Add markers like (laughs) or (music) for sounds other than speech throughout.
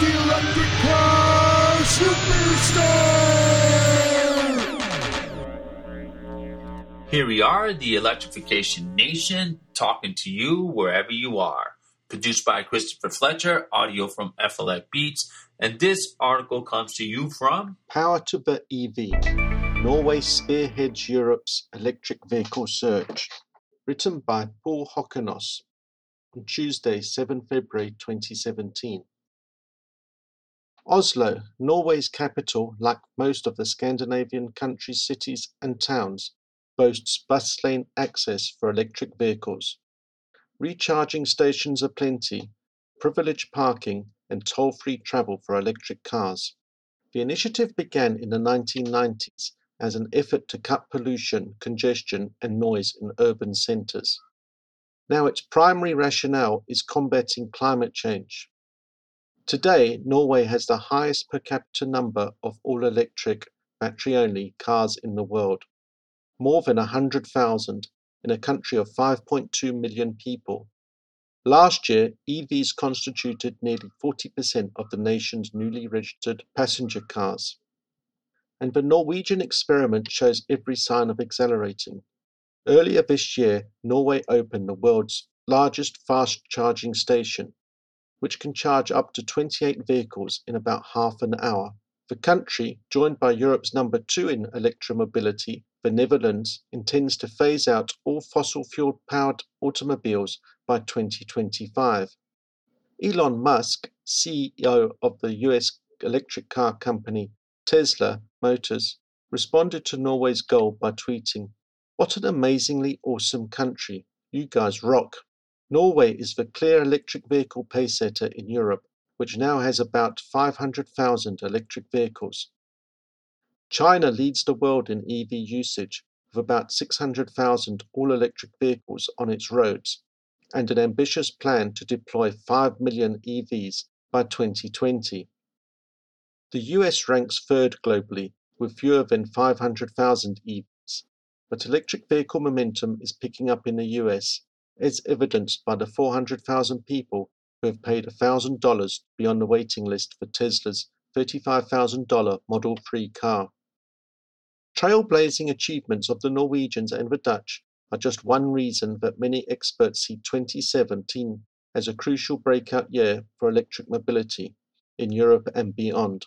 the electric car superstar! Here we are, the Electrification Nation, talking to you wherever you are. Produced by Christopher Fletcher, audio from FLX Beats, and this article comes to you from Power to the EV Norway spearheads Europe's electric vehicle surge. Written by Paul Hockenos on Tuesday, 7 February 2017. Oslo, Norway's capital, like most of the Scandinavian countries' cities and towns, boasts bus lane access for electric vehicles. Recharging stations are plenty, privileged parking, and toll free travel for electric cars. The initiative began in the 1990s as an effort to cut pollution, congestion, and noise in urban centres. Now, its primary rationale is combating climate change. Today, Norway has the highest per capita number of all electric, battery only cars in the world, more than 100,000 in a country of 5.2 million people. Last year, EVs constituted nearly 40% of the nation's newly registered passenger cars. And the Norwegian experiment shows every sign of accelerating. Earlier this year, Norway opened the world's largest fast charging station, which can charge up to 28 vehicles in about half an hour. The country, joined by Europe's number two in electromobility, the Netherlands, intends to phase out all fossil fuel powered automobiles by 2025. Elon Musk, CEO of the US electric car company Tesla Motors, responded to Norway's goal by tweeting, what an amazingly awesome country. You guys rock. Norway is the clear electric vehicle pacesetter in Europe, which now has about 500,000 electric vehicles. China leads the world in EV usage, with about 600,000 all electric vehicles on its roads, and an ambitious plan to deploy 5 million EVs by 2020. The US ranks third globally, with fewer than 500,000 EVs but electric vehicle momentum is picking up in the US, as evidenced by the 400,000 people who have paid $1,000 to be on the waiting list for Tesla's $35,000 Model 3 car. Trailblazing achievements of the Norwegians and the Dutch are just one reason that many experts see 2017 as a crucial breakout year for electric mobility in Europe and beyond.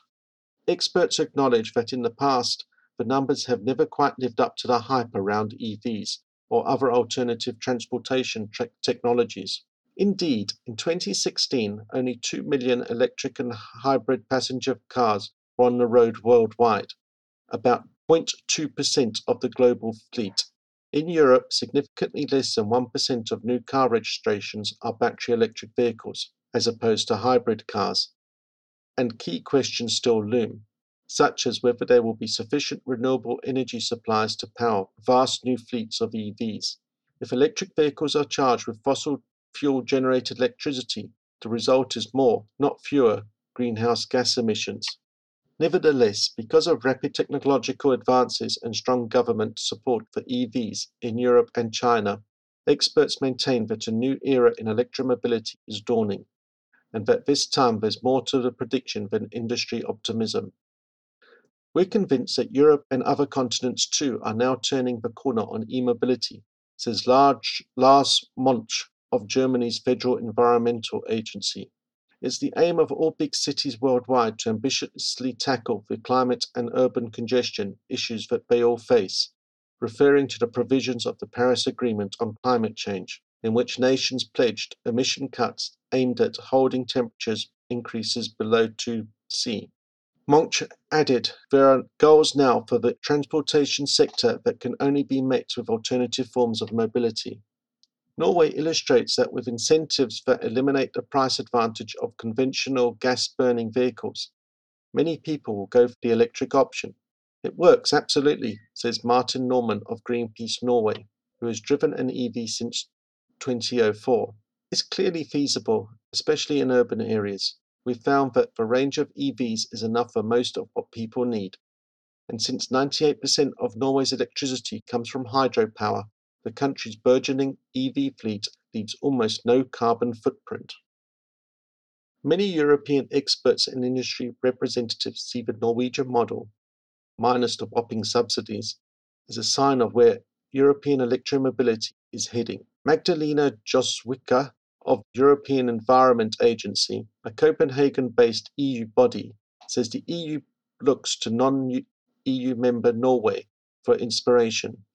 Experts acknowledge that in the past, the numbers have never quite lived up to the hype around EVs or other alternative transportation technologies. Indeed, in 2016, only 2 million electric and hybrid passenger cars were on the road worldwide, about 0.2% of the global fleet. In Europe, significantly less than 1% of new car registrations are battery electric vehicles, as opposed to hybrid cars. And key questions still loom such as whether there will be sufficient renewable energy supplies to power vast new fleets of EVs. If electric vehicles are charged with fossil fuel generated electricity, the result is more, not fewer, greenhouse gas emissions. Nevertheless, because of rapid technological advances and strong government support for EVs in Europe and China, experts maintain that a new era in electromobility is dawning, and that this time there's more to the prediction than industry optimism. We're convinced that Europe and other continents too are now turning the corner on e-mobility, says Large, Lars Monch of Germany's Federal Environmental Agency. It's the aim of all big cities worldwide to ambitiously tackle the climate and urban congestion issues that they all face, referring to the provisions of the Paris Agreement on climate change, in which nations pledged emission cuts aimed at holding temperatures increases below 2 C. Monch added, There are goals now for the transportation sector that can only be met with alternative forms of mobility. Norway illustrates that with incentives that eliminate the price advantage of conventional gas burning vehicles, many people will go for the electric option. It works, absolutely, says Martin Norman of Greenpeace Norway, who has driven an EV since 2004. It's clearly feasible, especially in urban areas. We found that the range of EVs is enough for most of what people need. And since 98% of Norway's electricity comes from hydropower, the country's burgeoning EV fleet leaves almost no carbon footprint. Many European experts and industry representatives see the Norwegian model, minus the whopping subsidies, as a sign of where European electromobility is heading. Magdalena Jozwicka of European Environment Agency, a Copenhagen-based EU body, says the EU looks to non-EU member Norway for inspiration.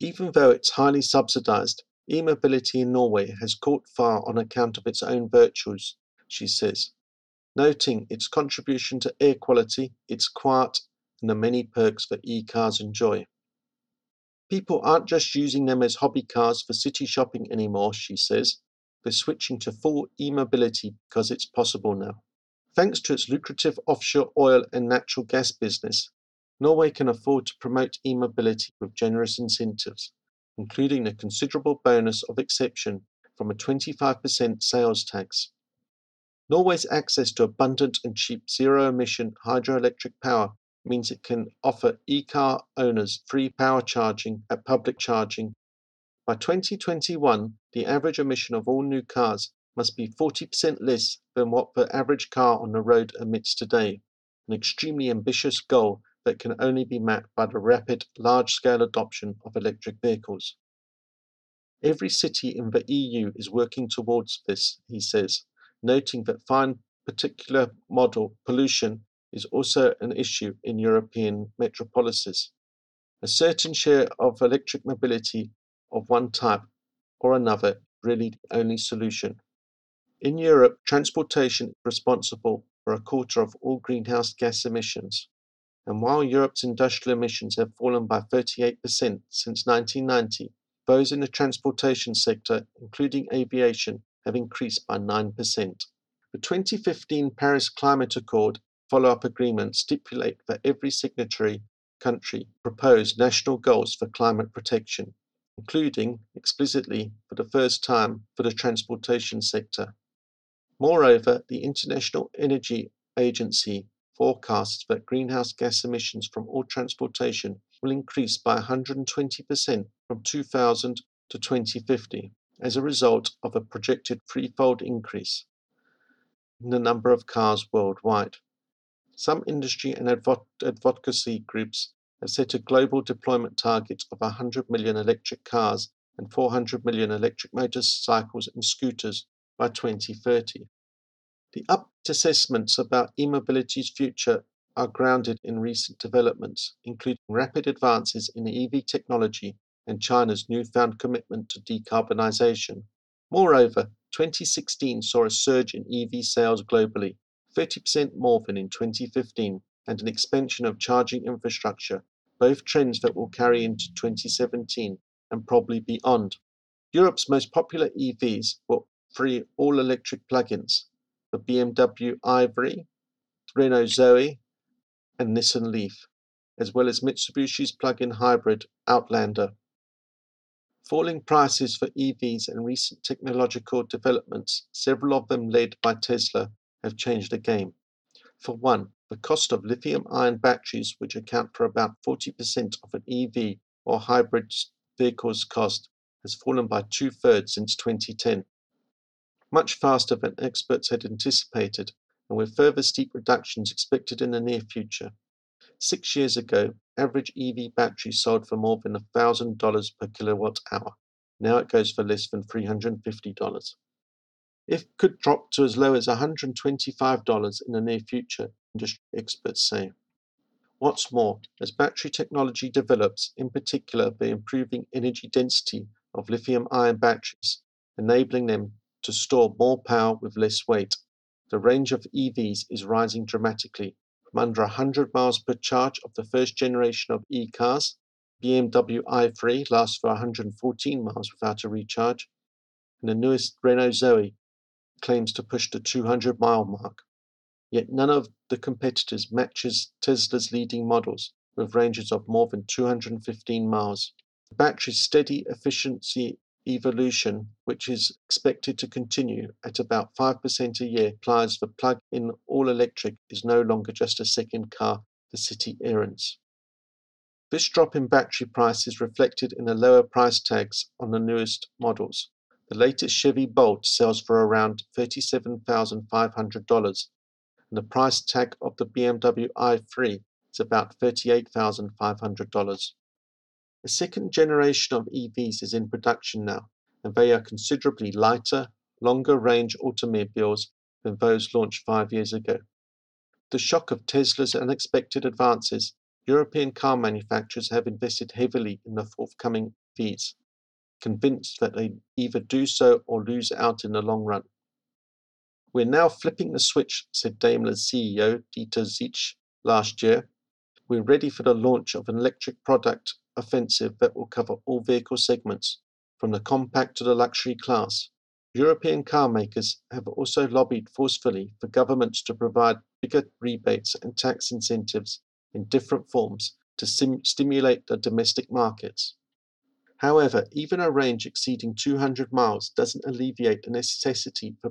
Even though it's highly subsidized, e-mobility in Norway has caught fire on account of its own virtues, she says, noting its contribution to air quality, its quiet, and the many perks that e-cars enjoy. People aren't just using them as hobby cars for city shopping anymore, she says. They're switching to full e mobility because it's possible now. Thanks to its lucrative offshore oil and natural gas business, Norway can afford to promote e mobility with generous incentives, including a considerable bonus of exception from a 25% sales tax. Norway's access to abundant and cheap zero emission hydroelectric power means it can offer e-car owners free power charging at public charging. By 2021, the average emission of all new cars must be 40% less than what the average car on the road emits today, an extremely ambitious goal that can only be met by the rapid, large-scale adoption of electric vehicles. Every city in the EU is working towards this, he says, noting that fine particulate matter pollution is also an issue in European metropolises. A certain share of electric mobility of one type or another really the only solution. In Europe, transportation is responsible for a quarter of all greenhouse gas emissions. And while Europe's industrial emissions have fallen by 38% since 1990, those in the transportation sector, including aviation, have increased by 9%. The 2015 Paris Climate Accord follow-up agreements stipulate that every signatory country propose national goals for climate protection, including, explicitly, for the first time, for the transportation sector. Moreover, the International Energy Agency forecasts that greenhouse gas emissions from all transportation will increase by 120% from 2000 to 2050 as a result of a projected threefold increase in the number of cars worldwide. Some industry and advocacy groups have set a global deployment target of 100 million electric cars and 400 million electric motorcycles and scooters by 2030. The update assessments about e-mobility's future are grounded in recent developments, including rapid advances in EV technology and China's newfound commitment to decarbonization. Moreover, 2016 saw a surge in EV sales globally, 30% more than in 2015, and an expansion of charging infrastructure, both trends that will carry into 2017 and probably beyond. Europe's most popular EVs were three all-electric plug-ins, the BMW i3, Renault Zoe, and Nissan Leaf, as well as Mitsubishi's plug-in hybrid Outlander. Falling prices for EVs and recent technological developments, several of them led by Tesla, have changed the game. For one, the cost of lithium ion batteries, which account for about 40% of an EV or hybrid vehicle's cost, has fallen by two thirds since 2010. Much faster than experts had anticipated, and with further steep reductions expected in the near future. Six years ago, average EV battery sold for more than $1,000 per kilowatt hour. Now it goes for less than $350. It could drop to as low as $125 in the near future, industry experts say. What's more, as battery technology develops, in particular the improving energy density of lithium ion batteries, enabling them to store more power with less weight, the range of EVs is rising dramatically from under 100 miles per charge of the first generation of e-cars, BMW i3 lasts for 114 miles without a recharge, and the newest Renault Zoe claims to push the 200 mile mark. Yet none of the competitors matches Tesla's leading models with ranges of more than 215 miles. The battery's steady efficiency evolution, which is expected to continue at about 5% a year, implies the plug-in all-electric is no longer just a second car for city errands. This drop in battery price is reflected in the lower price tags on the newest models, The latest Chevy Bolt sells for around $37,500, and the price tag of the BMW i3 is about $38,500. A second generation of EVs is in production now, and they are considerably lighter, longer range automobiles than those launched five years ago. The shock of Tesla's unexpected advances, European car manufacturers have invested heavily in the forthcoming EVs convinced that they either do so or lose out in the long run. We're now flipping the switch, said Daimler's CEO Dieter Zetsche last year. We're ready for the launch of an electric product offensive that will cover all vehicle segments, from the compact to the luxury class. European car makers have also lobbied forcefully for governments to provide bigger rebates and tax incentives in different forms to stimulate the domestic markets. However, even a range exceeding 200 miles doesn't alleviate the necessity for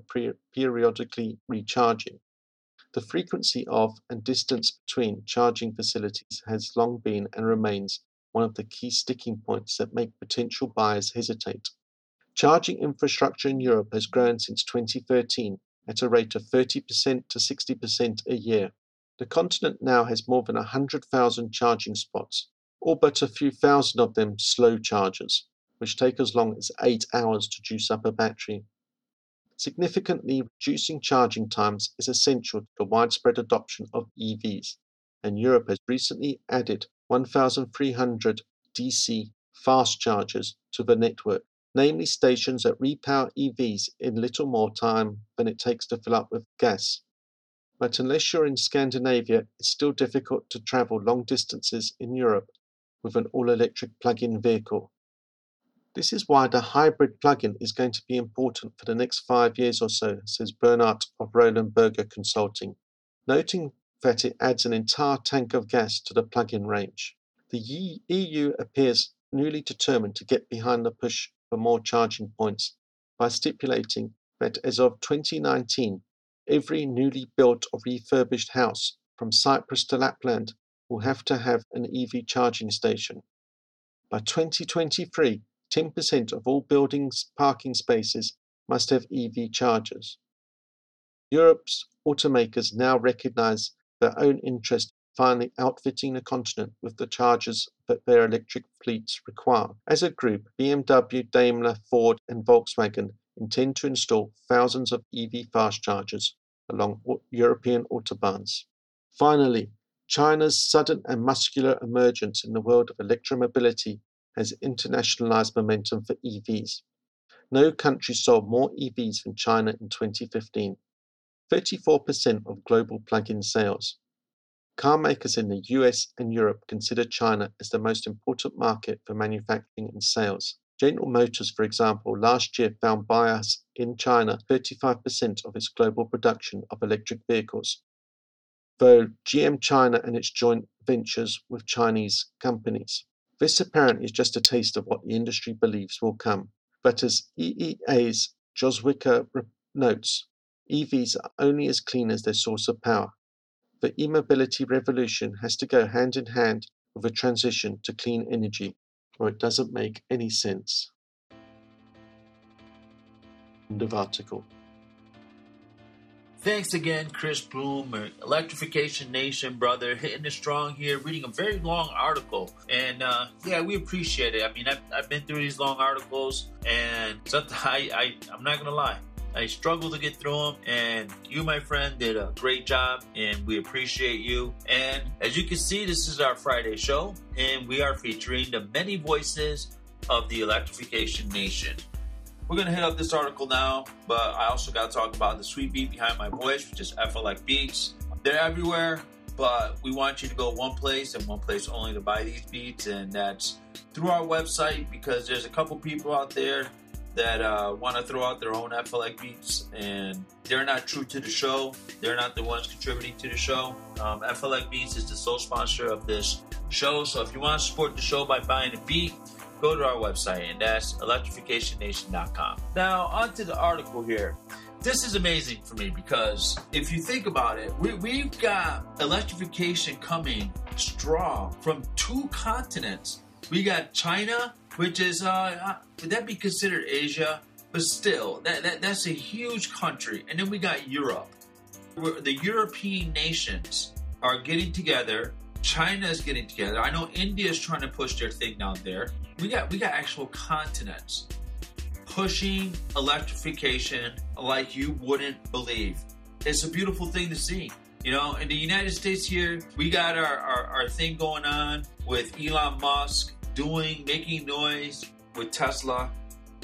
periodically recharging. The frequency of and distance between charging facilities has long been and remains one of the key sticking points that make potential buyers hesitate. Charging infrastructure in Europe has grown since 2013 at a rate of 30% to 60% a year. The continent now has more than 100,000 charging spots, all but a few thousand of them slow chargers, which take as long as eight hours to juice up a battery. Significantly reducing charging times is essential to the widespread adoption of EVs, and Europe has recently added 1,300 DC fast chargers to the network, namely stations that repower EVs in little more time than it takes to fill up with gas. But unless you're in Scandinavia, it's still difficult to travel long distances in Europe with an all-electric plug-in vehicle. This is why the hybrid plug-in is going to be important for the next five years or so, says Bernard of Roland Berger Consulting, noting that it adds an entire tank of gas to the plug-in range. The EU appears newly determined to get behind the push for more charging points by stipulating that as of 2019, every newly built or refurbished house from Cyprus to Lapland will have to have an EV charging station. By 2023, 10% of all buildings' parking spaces must have EV chargers. Europe's automakers now recognize their own interest in finally outfitting the continent with the chargers that their electric fleets require. As a group, BMW, Daimler, Ford, and Volkswagen intend to install thousands of EV fast chargers along European autobahns. Finally, China's sudden and muscular emergence in the world of electromobility has internationalized momentum for EVs. No country sold more EVs than China in 2015, 34% of global plug in sales. Car makers in the US and Europe consider China as the most important market for manufacturing and sales. General Motors, for example, last year found buyers in China 35% of its global production of electric vehicles, though GM China and its joint ventures with Chinese companies. This apparently is just a taste of what the industry believes will come. But as EEA's Jozwicka notes, EVs are only as clean as their source of power. The e mobility revolution has to go hand in hand with a transition to clean energy, or it doesn't make any sense. End of article. Thanks again, Chris Bloom, Electrification Nation, brother, hitting it strong here, reading a very long article. And uh, yeah, we appreciate it. I mean, I've, I've been through these long articles, and (laughs) I, I, I'm not going to lie. I struggle to get through them, and you, my friend, did a great job, and we appreciate you. And as you can see, this is our Friday show, and we are featuring the many voices of the Electrification Nation. We're to hit up this article now, but I also got to talk about the sweet beat behind my voice, which is FLX Beats. They're everywhere, but we want you to go one place and one place only to buy these beats, and that's through our website because there's a couple people out there that uh, want to throw out their own FLX beats, and they're not true to the show. They're not the ones contributing to the show. Um, FLX Beats is the sole sponsor of this show, so if you want to support the show by buying a beat, go to our website, and that's electrificationnation.com. Now, on to the article here. This is amazing for me because if you think about it, we, have got electrification coming strong from two continents. We got China, which is, uh, would that be considered Asia? but still, that, that that's a huge country. And then we got Europe. Where the European nations are getting together. China is getting together. I know India is trying to push their thing down there. We got we got actual continents pushing electrification like you wouldn't believe. It's a beautiful thing to see. You know, in the United States here, we got our, our, our thing going on with Elon Musk doing, making noise with Tesla.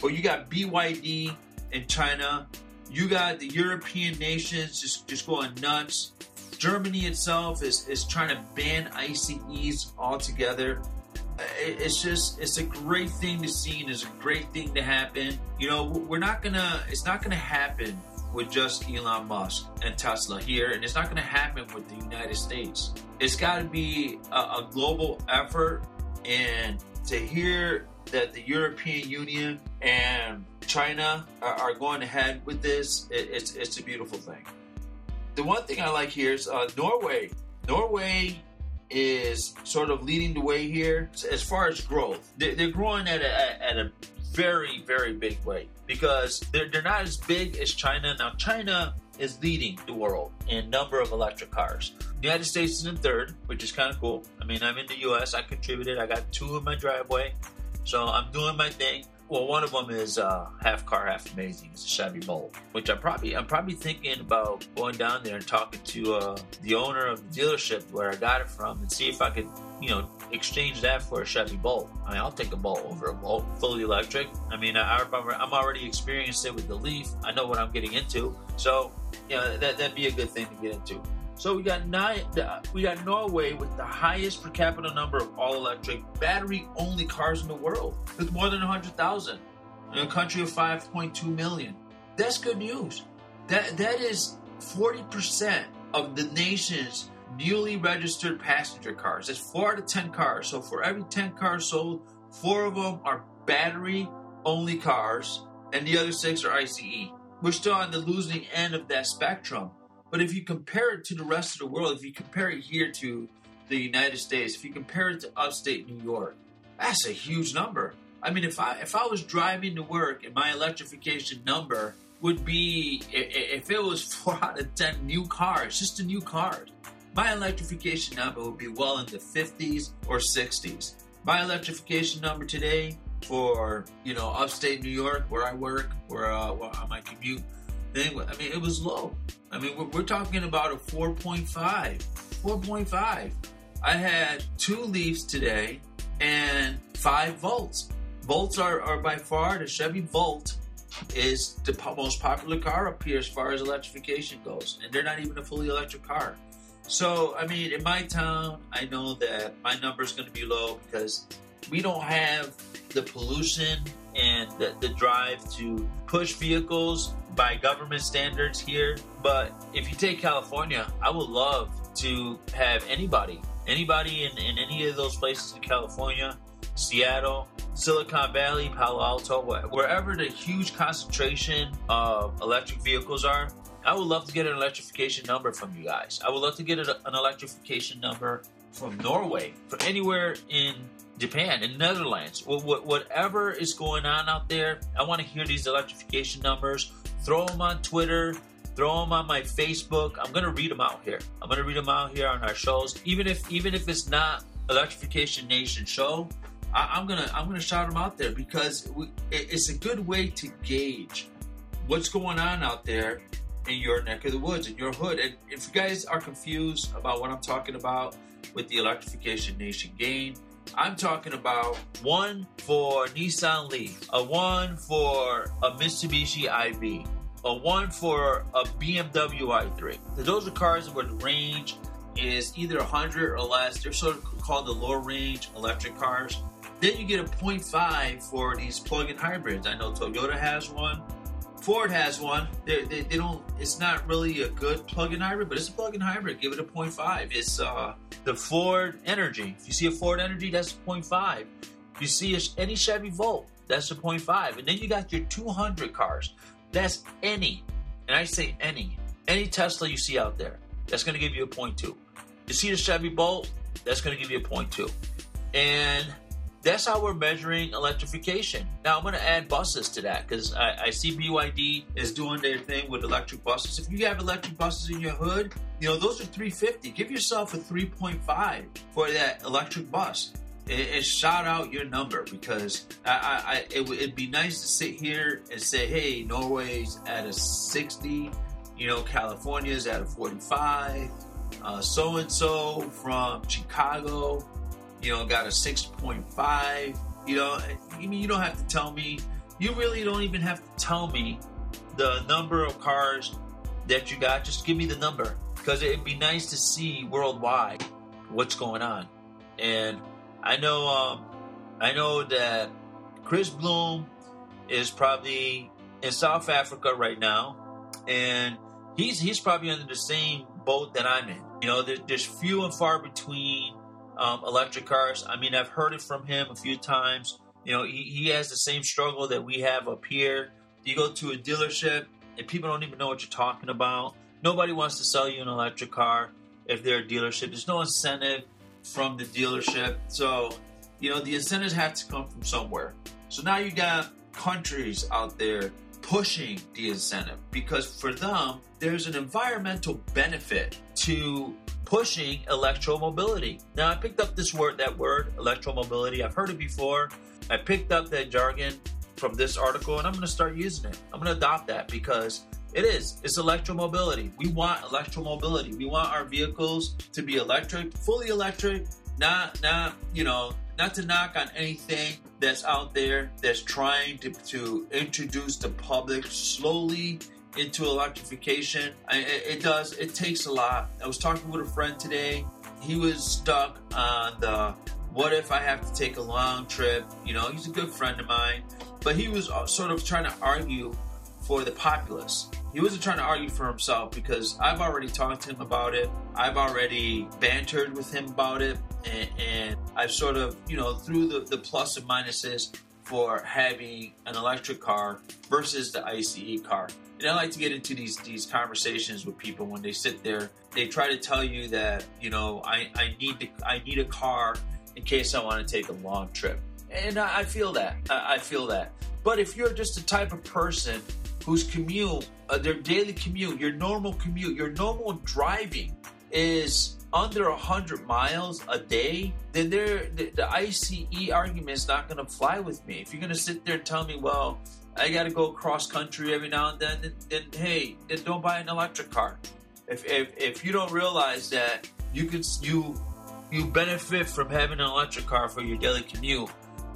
But you got BYD in China. You got the European nations just, just going nuts. Germany itself is, is trying to ban ICEs altogether it's just it's a great thing to see and it's a great thing to happen. You know we're not gonna it's not gonna happen with just elon musk and tesla here and it's not gonna happen with the united states. It's got to be a, a, global effort and to hear that the european union and china are, are going ahead with this it, it's it's a beautiful thing. The one thing i like here is uh, norway. Norway is sort of leading the way here as far as growth. They're growing at a, at a very, very big way because they're, they're not as big as China. Now, China is leading the world in number of electric cars. The United States is in third, which is kind of cool. I mean, I'm in the U.S. I contributed. I got two in my driveway, so I'm doing my thing. Well, one of them is uh, half car, half amazing. It's a Chevy Volt, which I'm probably I'm probably thinking about going down there and talking to uh, the owner of the dealership where I got it from and see if I could, you know, exchange that for a Chevy Bolt. I mean, I'll take a Bolt over a Volt, fully electric. I mean, I, I'm already experienced it with the Leaf. I know what I'm getting into, so you know that that'd be a good thing to get into. So we got nine. We got Norway with the highest per capita number of all-electric battery-only cars in the world, with more than 100,000 in a country of 5.2 million. That's good news. That that is 40% of the nation's newly registered passenger cars. That's four out of 10 cars. So for every 10 cars sold, four of them are battery-only cars, and the other six are ICE. We're still on the losing end of that spectrum but if you compare it to the rest of the world, if you compare it here to the United States, if you compare it to upstate New York, that's a huge number. I mean, if I if I was driving to work and my electrification number would be if it was (laughs) four out of ten new cars, just a new car, my electrification number would be well in the 50s or 60s. My electrification number today for you know upstate New York, where I work, where, uh, where on my commute, I mean, it was low. I mean, we're, we're talking about a 4.5. 4.5. I had two Leafs today and five Volts. Volts are, are by far the Chevy Volt is the most popular car up here as far as electrification goes, and they're not even a fully electric car. So, I mean, in my town, I know that my number is going to be low because we don't have the pollution and the, the drive to push vehicles by government standards here. But if you take California, I would love to have anybody, anybody in, in any of those places in California, Seattle, Silicon Valley, Palo Alto, wherever the huge concentration of electric vehicles are, I would love to get an electrification number from you guys. I would love to get an electrification number from Norway, from anywhere in Japan, in Netherlands, whatever is going on out there. I want to hear these electrification numbers. Throw them on Twitter. Throw them on my Facebook. I'm gonna read them out here. I'm gonna read them out here on our shows. Even if even if it's not Electrification Nation show, I, am gonna I'm gonna shout them out there because we, it, it's a good way to gauge what's going on out there in your neck of the woods, in your hood. And if you guys are confused about what I'm talking about with the Electrification Nation game, I'm talking about one for Nissan Leaf, a one for a Mitsubishi IV, a one for a BMW i3. Those are cars where the range is either 100 or less. They're sort of called the low range electric cars. Then you get a 0.5 for these plug-in hybrids. I know Toyota has one. Ford has one. They, they, they, don't. It's not really a good plug-in hybrid, but it's a plug-in hybrid. Give it a 0.5. It's uh, the Ford Energi. If you see a Ford Energi, that's a 0.5. If you see a, any Chevy Volt, that's a 0.5. And then you got your 200 cars. That's any, and I say any, any Tesla you see out there. That's going to give you a 0.2. You see the Chevy Bolt, that's going to give you a 0.2. And that's how we're measuring electrification. Now I'm going to add buses to that because I, I, see BYD is doing their thing with electric buses. If you have electric buses in your hood, you know those are 350. Give yourself a 3.5 for that electric bus. And shout out your number because I, I, it would be nice to sit here and say, hey, Norway's at a 60, you know, California's at a 45, so and so from Chicago you know, got a 6.5. You know, I mean, you don't have to tell me. You really don't even have to tell me the number of cars that you got. Just give me the number because it'd be nice to see worldwide what's going on. And I know, um, I know that Chris Bloom is probably in South Africa right now, and he's he's probably under the same boat that I'm in. You know, there, there's few and far between um, electric cars. I mean, I've heard it from him a few times. You know, he, he has the same struggle that we have up here. You go to a dealership and people don't even know what you're talking about. Nobody wants to sell you an electric car if they're a dealership. There's no incentive from the dealership. So, you know, the incentives have to come from somewhere. So now you got countries out there pushing the incentive because for them, there's an environmental benefit to pushing electromobility. Now, I picked up this word, that word, electromobility. I've heard it before. I picked up that jargon from this article and I'm going to start using it. I'm going to adopt that because it is. It's electromobility. We want electromobility. We want our vehicles to be electric, fully electric, not, not, you know, not to knock on anything that's out there that's trying to, to introduce the public slowly into electrification. I, it does. It takes a lot. I was talking with a friend today. He was stuck on the what if I have to take a long trip? You know, he's a good friend of mine, but he was uh, sort of trying to argue for the populace. He wasn't trying to argue for himself because I've already talked to him about it. I've already bantered with him about it, and, and I've sort of, you know, through the, the plus and minuses for having an electric car versus the ICE car. And I like to get into these these conversations with people when they sit there. They try to tell you that you know I, I need to, I need a car in case I want to take a long trip, and I, I feel that I, I feel that. But if you're just the type of person whose commute, uh, their daily commute, your normal commute, your normal driving is under 100 miles a day, then the, the ICE argument is not going to fly with me. If you're going to sit there and tell me, well, I got to go cross country every now and then, then, then hey, then don't buy an electric car. If, if, if you don't realize that you can you you benefit from having an electric car for your daily commute,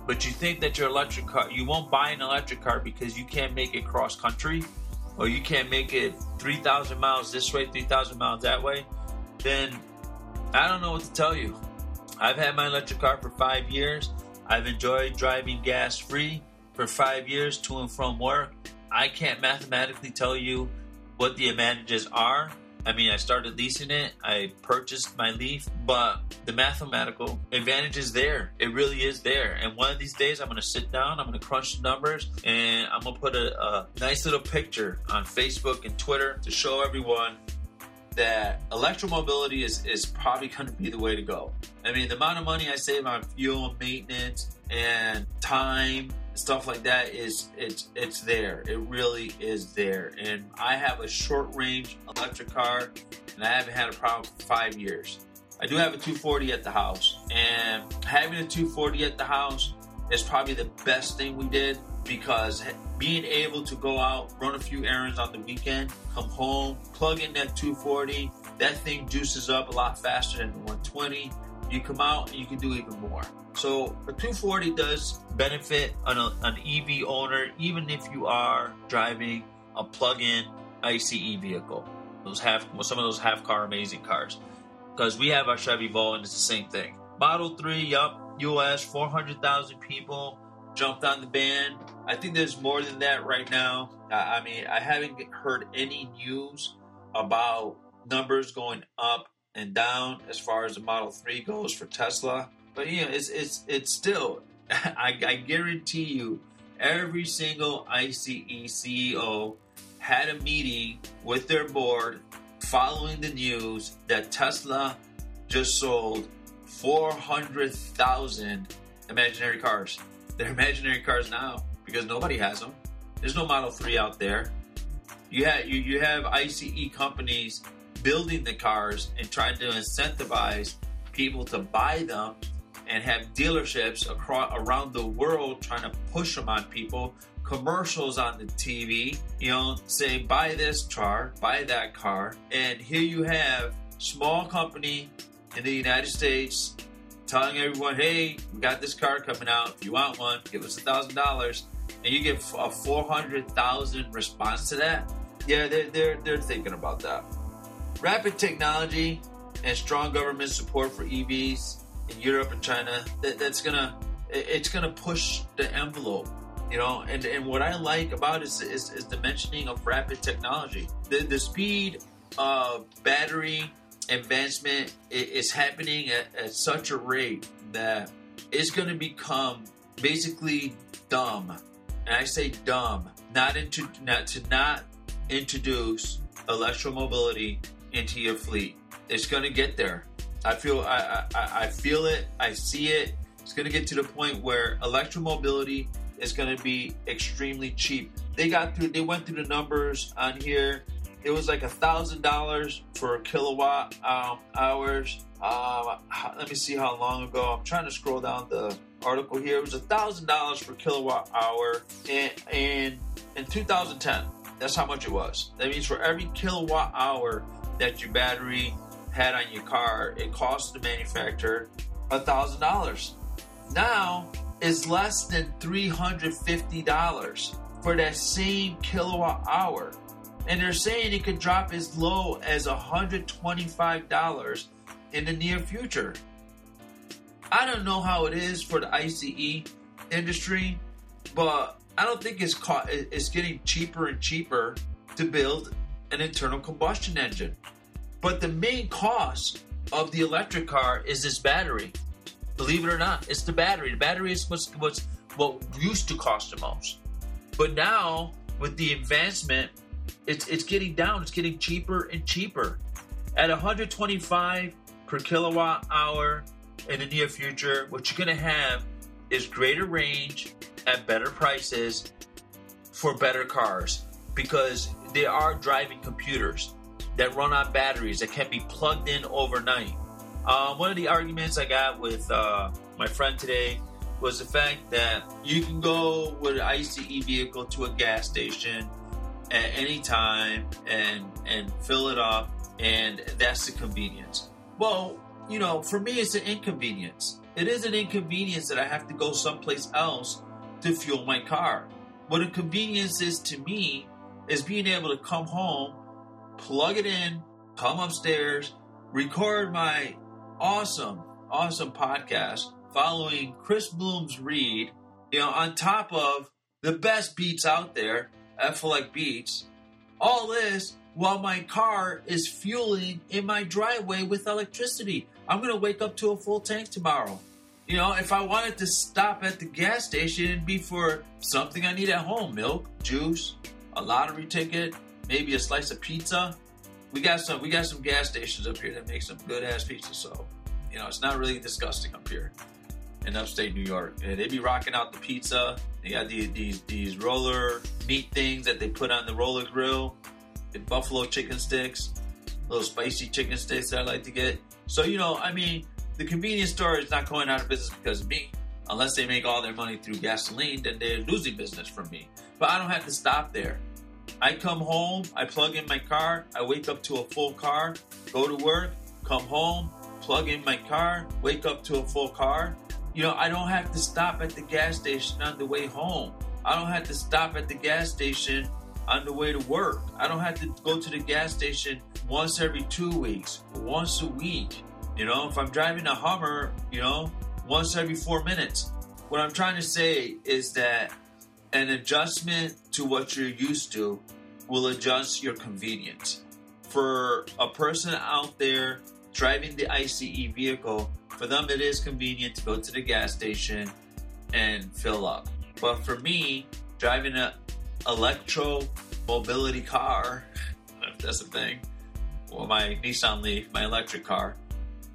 but you think that your electric car you won't buy an electric car because you can't make it cross country or you can't make it 3000 miles this way 3000 miles that way then i don't know what to tell you. I've had my electric car for five years. I've enjoyed driving gas free for five years to and from work. I can't mathematically tell you what the advantages are. I mean, I started leasing it, I purchased my Leaf, but the mathematical advantage is there. It really is there. And one of these days, I'm going to sit down, I'm going to crunch the numbers, and I'm going to put a, a nice little picture on Facebook and Twitter to show everyone that electromobility is, is probably going to be the way to go. I mean, the amount of money I save on fuel maintenance and time stuff like that is it's it's there. It really is there. And I have a short range electric car, and I haven't had a problem for five years. I do have a 240 at the house, and having a 240 at the house is probably the best thing we did because being able to go out, run a few errands on the weekend, come home, plug in that 240, that thing juices up a lot faster than the 120. You come out and you can do even more. So a 240 does benefit an, an EV owner, even if you are driving a plug-in ICE vehicle. Those half, some of those half-car amazing cars, because we have our Chevy Volt and it's the same thing. Model 3, yup, US, 400,000 people jumped on the band. I think there's more than that right now. I mean, I haven't heard any news about numbers going up and down as far as the Model 3 goes for Tesla. But you know, it's it's it's still. (laughs) I, I guarantee you, every single ICE CEO had a meeting with their board following the news that Tesla just sold 400,000 imaginary cars. They're (laughs) imaginary cars now because nobody has them. There's no Model 3 out there. You have you, you have ICE companies building the cars and trying to incentivize people to buy them and have dealerships across around the world trying to push them on people commercials on the TV, you know, saying buy this car, buy that car. And here you have small company in the United States telling everyone, hey, we got this car coming out. If you want one, give us a thousand dollars. And you get a 400,000 response to that. Yeah, they're, they're, they're thinking about that. Rapid technology and strong government support for EVs in Europe and China, that, that's gonna, it's gonna push the envelope you know and, and what i like about is, is, is the mentioning of rapid technology the, the speed of battery advancement is happening at, at such a rate that it's going to become basically dumb. And i say dumb not into not to not introduce electromobility into your fleet. It's going to get there. I feel I, I i feel it. I see it. It's going to get to the point where electromobility is going to be extremely cheap. They got through, they went through the numbers on here. It was like a thousand dollars for kilowatt um, hours. Um, let me see how long ago. I'm trying to scroll down the article here. It was a thousand dollars per kilowatt hour in, in in 2010. That's how much it was. That means for every kilowatt hour that your battery had on your car, it cost the manufacturer a thousand dollars. Now it's less than $350 for that same kilowatt hour. And they're saying it could drop as low as $125 in the near future. I don't know how it is for the ICE industry, but I don't think it's, it's getting cheaper and cheaper to build an internal combustion engine. But the main cost of the electric car is this battery. Believe it or not, it's the battery. The battery is what's, what's what used to cost the most. But now, with the advancement, it's it's getting down. It's getting cheaper and cheaper. At 125 per kilowatt hour in the near future, what you're gonna have is greater range at better prices for better cars because they are driving computers that run on batteries that can be plugged in overnight. Um, one of the arguments I got with uh, my friend today was the fact that you can go with an ICE vehicle to a gas station at any time and and fill it up, and that's the convenience. Well, you know, for me, it's an inconvenience. It is an inconvenience that I have to go someplace else to fuel my car. What a convenience is to me is being able to come home, plug it in, come upstairs, record my awesome, awesome podcast following Chris Bloom's read, you know, on top of the best beats out there, FLX Beats. All this while my car is fueling in my driveway with electricity. I'm going to wake up to a full tank tomorrow. You know, if I wanted to stop at the gas station, it'd be for something I need at home milk, juice, a lottery ticket, maybe a slice of pizza we got some we got some gas stations up here that make some good ass pizza. So you know it's not really disgusting up here in upstate New York. And they be rocking out the pizza. They got these these these roller meat things that they put on the roller grill. The buffalo chicken sticks, little spicy chicken sticks that I like to get. So you know, I mean, the convenience store is not going out of business because of me. Unless they make all their money through gasoline, then they're losing business from me. But I don't have to stop there. I come home, I plug in my car, I wake up to a full car, go to work, come home, plug in my car, wake up to a full car. You know, I don't have to stop at the gas station on the way home. I don't have to stop at the gas station on the way to work. I don't have to go to the gas station once every two weeks, once a week. You know, if I'm driving a Hummer, you know, once every four minutes. What I'm trying to say is that an adjustment to what you're used to will adjust your convenience. For a person out there driving the ICE vehicle, for them it is convenient to go to the gas station and fill up. But for me, driving an electro mobility car, (laughs) if that's a thing, or my Nissan Leaf, my electric car,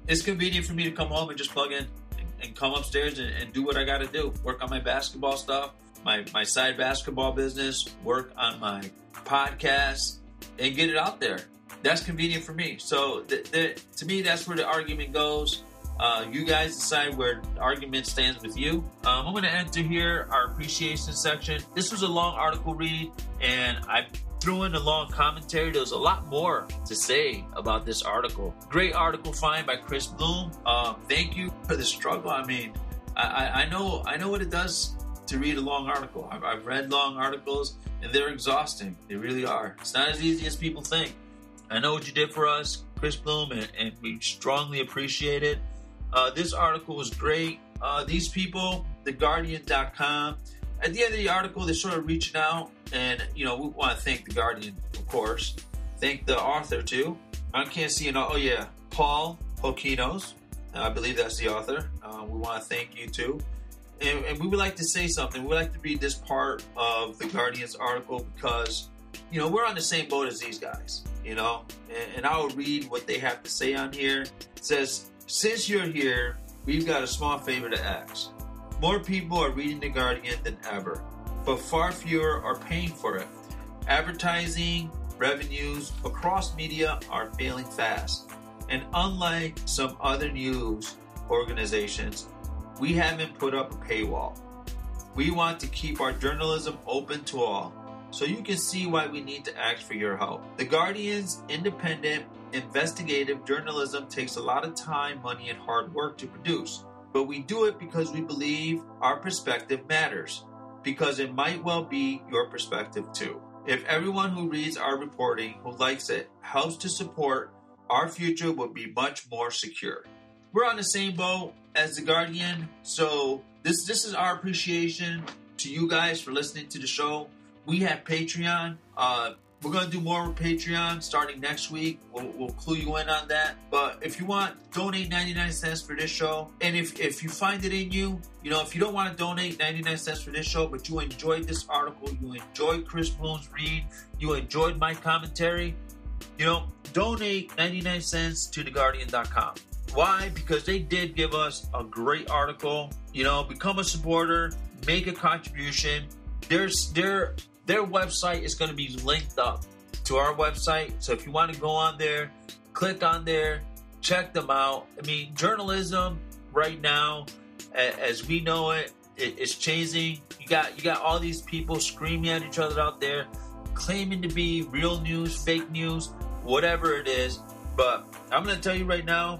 it's convenient for me to come home and just plug in and, and come upstairs and, and do what I got to do. Work on my basketball stuff, my my side basketball business, work on my podcast, and get it out there. That's convenient for me. So th- th- to me, that's where the argument goes. Uh, you guys decide where the argument stands with you. Um, I'm going to enter here our appreciation section. This was a long article read, and I threw in a long commentary. There was a lot more to say about this article. Great article find by Chris Bloom. Um, thank you for the struggle. I mean, I, I, know I know what it does to read a long article. I've, I've read long articles, and they're exhausting. They really are. It's not as easy as people think. I know what you did for us, Chris Bloom, and, and we strongly appreciate it. Uh, this article was great. Uh, these people, TheGuardian.com, at the end of the article, they're sort of reaching out, and you know we want to thank The Guardian, of course. Thank the author too. I can't see an oh yeah, Paul Hockenos. I believe that's the author. Uh, we want to thank you too. And, and, we would like to say something. We would like to read this part of the Guardian's article because, you know, we're on the same boat as these guys, you know, and, and I will read what they have to say on here. It says, since you're here, we've got a small favor to ask. More people are reading The Guardian than ever, but far fewer are paying for it. Advertising revenues across media are failing fast. And unlike some other news organizations, we haven't put up a paywall. We want to keep our journalism open to all, so you can see why we need to ask for your help. The Guardian's independent investigative journalism takes a lot of time, money, and hard work to produce. But we do it because we believe our perspective matters, because it might well be your perspective too. If everyone who reads our reporting, who likes it, helps to support, our future will be much more secure. We're on the same boat as the Guardian, so this this is our appreciation to you guys for listening to the show. We have Patreon. Uh, we're going to do more with Patreon starting next week. We'll, we'll, clue you in on that. But if you want, donate 99 cents for this show. And if, if you find it in you, you know, if you don't want to donate 99 cents for this show, but you enjoyed this article, you enjoyed Chris Bloom's read, you enjoyed my commentary, you know, donate 99 cents to theguardian.com. Why? Because they did give us a great article. You know, become a supporter, make a contribution. There's there their website is going to be linked up to our website. So if you want to go on there, click on there, check them out. I mean, journalism right now, as we know it, it's changing. You got you got all these people screaming at each other out there, claiming to be real news, fake news, whatever it is. But I'm going to tell you right now,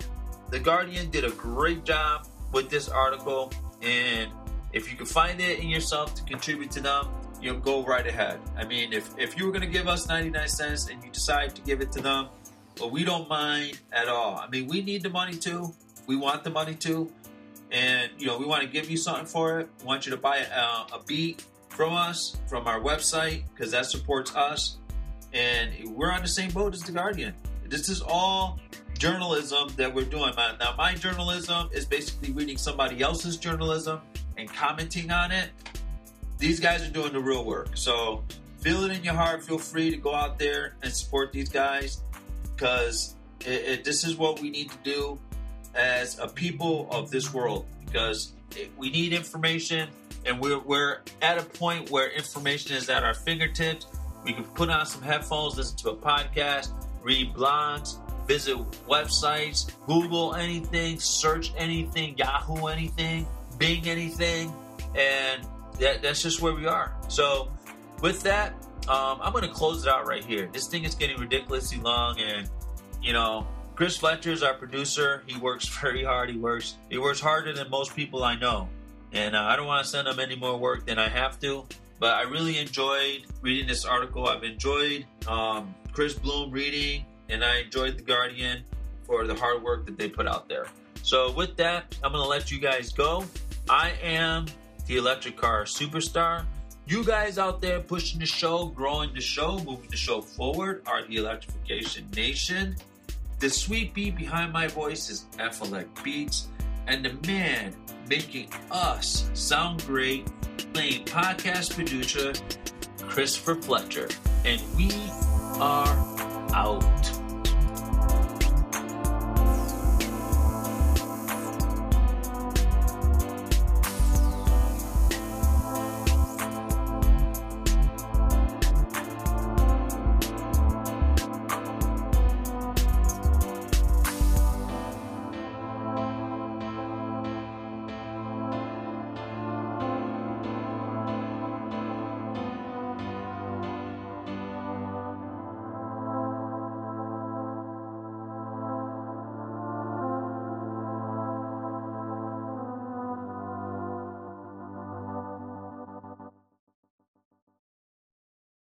the Guardian did a great job with this article, and if you can find it in yourself to contribute to them, you know, go right ahead. I mean, if, if you were going to give us 99 cents and you decide to give it to them, well, we don't mind at all. I mean, we need the money too. We want the money too. And, you know, we want to give you something for it. We want you to buy a, a beat from us, from our website, because that supports us. And we're on the same boat as The Guardian. This is all journalism that we're doing. Now, my journalism is basically reading somebody else's journalism and commenting on it these guys are doing the real work. So feel it in your heart. Feel free to go out there and support these guys because this is what we need to do as a people of this world because it, we need information and we're, we're at a point where information is at our fingertips. We can put on some headphones, listen to a podcast, read blogs, visit websites, Google anything, search anything, Yahoo anything, Bing anything, and that, that's just where we are. So, with that, um, I'm going to close it out right here. This thing is getting ridiculously long, and you know, Chris Fletcher is our producer. He works (laughs) very hard. He works he works harder than most people I know, and uh, I don't want to send him any more work than I have to. But I really enjoyed reading this article. I've enjoyed um, Chris Bloom reading, and I enjoyed the Guardian for the hard work that they put out there. So with that, I'm going to let you guys go. I am the electric car superstar. You guys out there pushing the show, growing the show, moving the show forward are the Electrification Nation. The sweet beat behind my voice is Ephelec Beats, and the man making us sound great, playing podcast producer Christopher Fletcher. And we are out.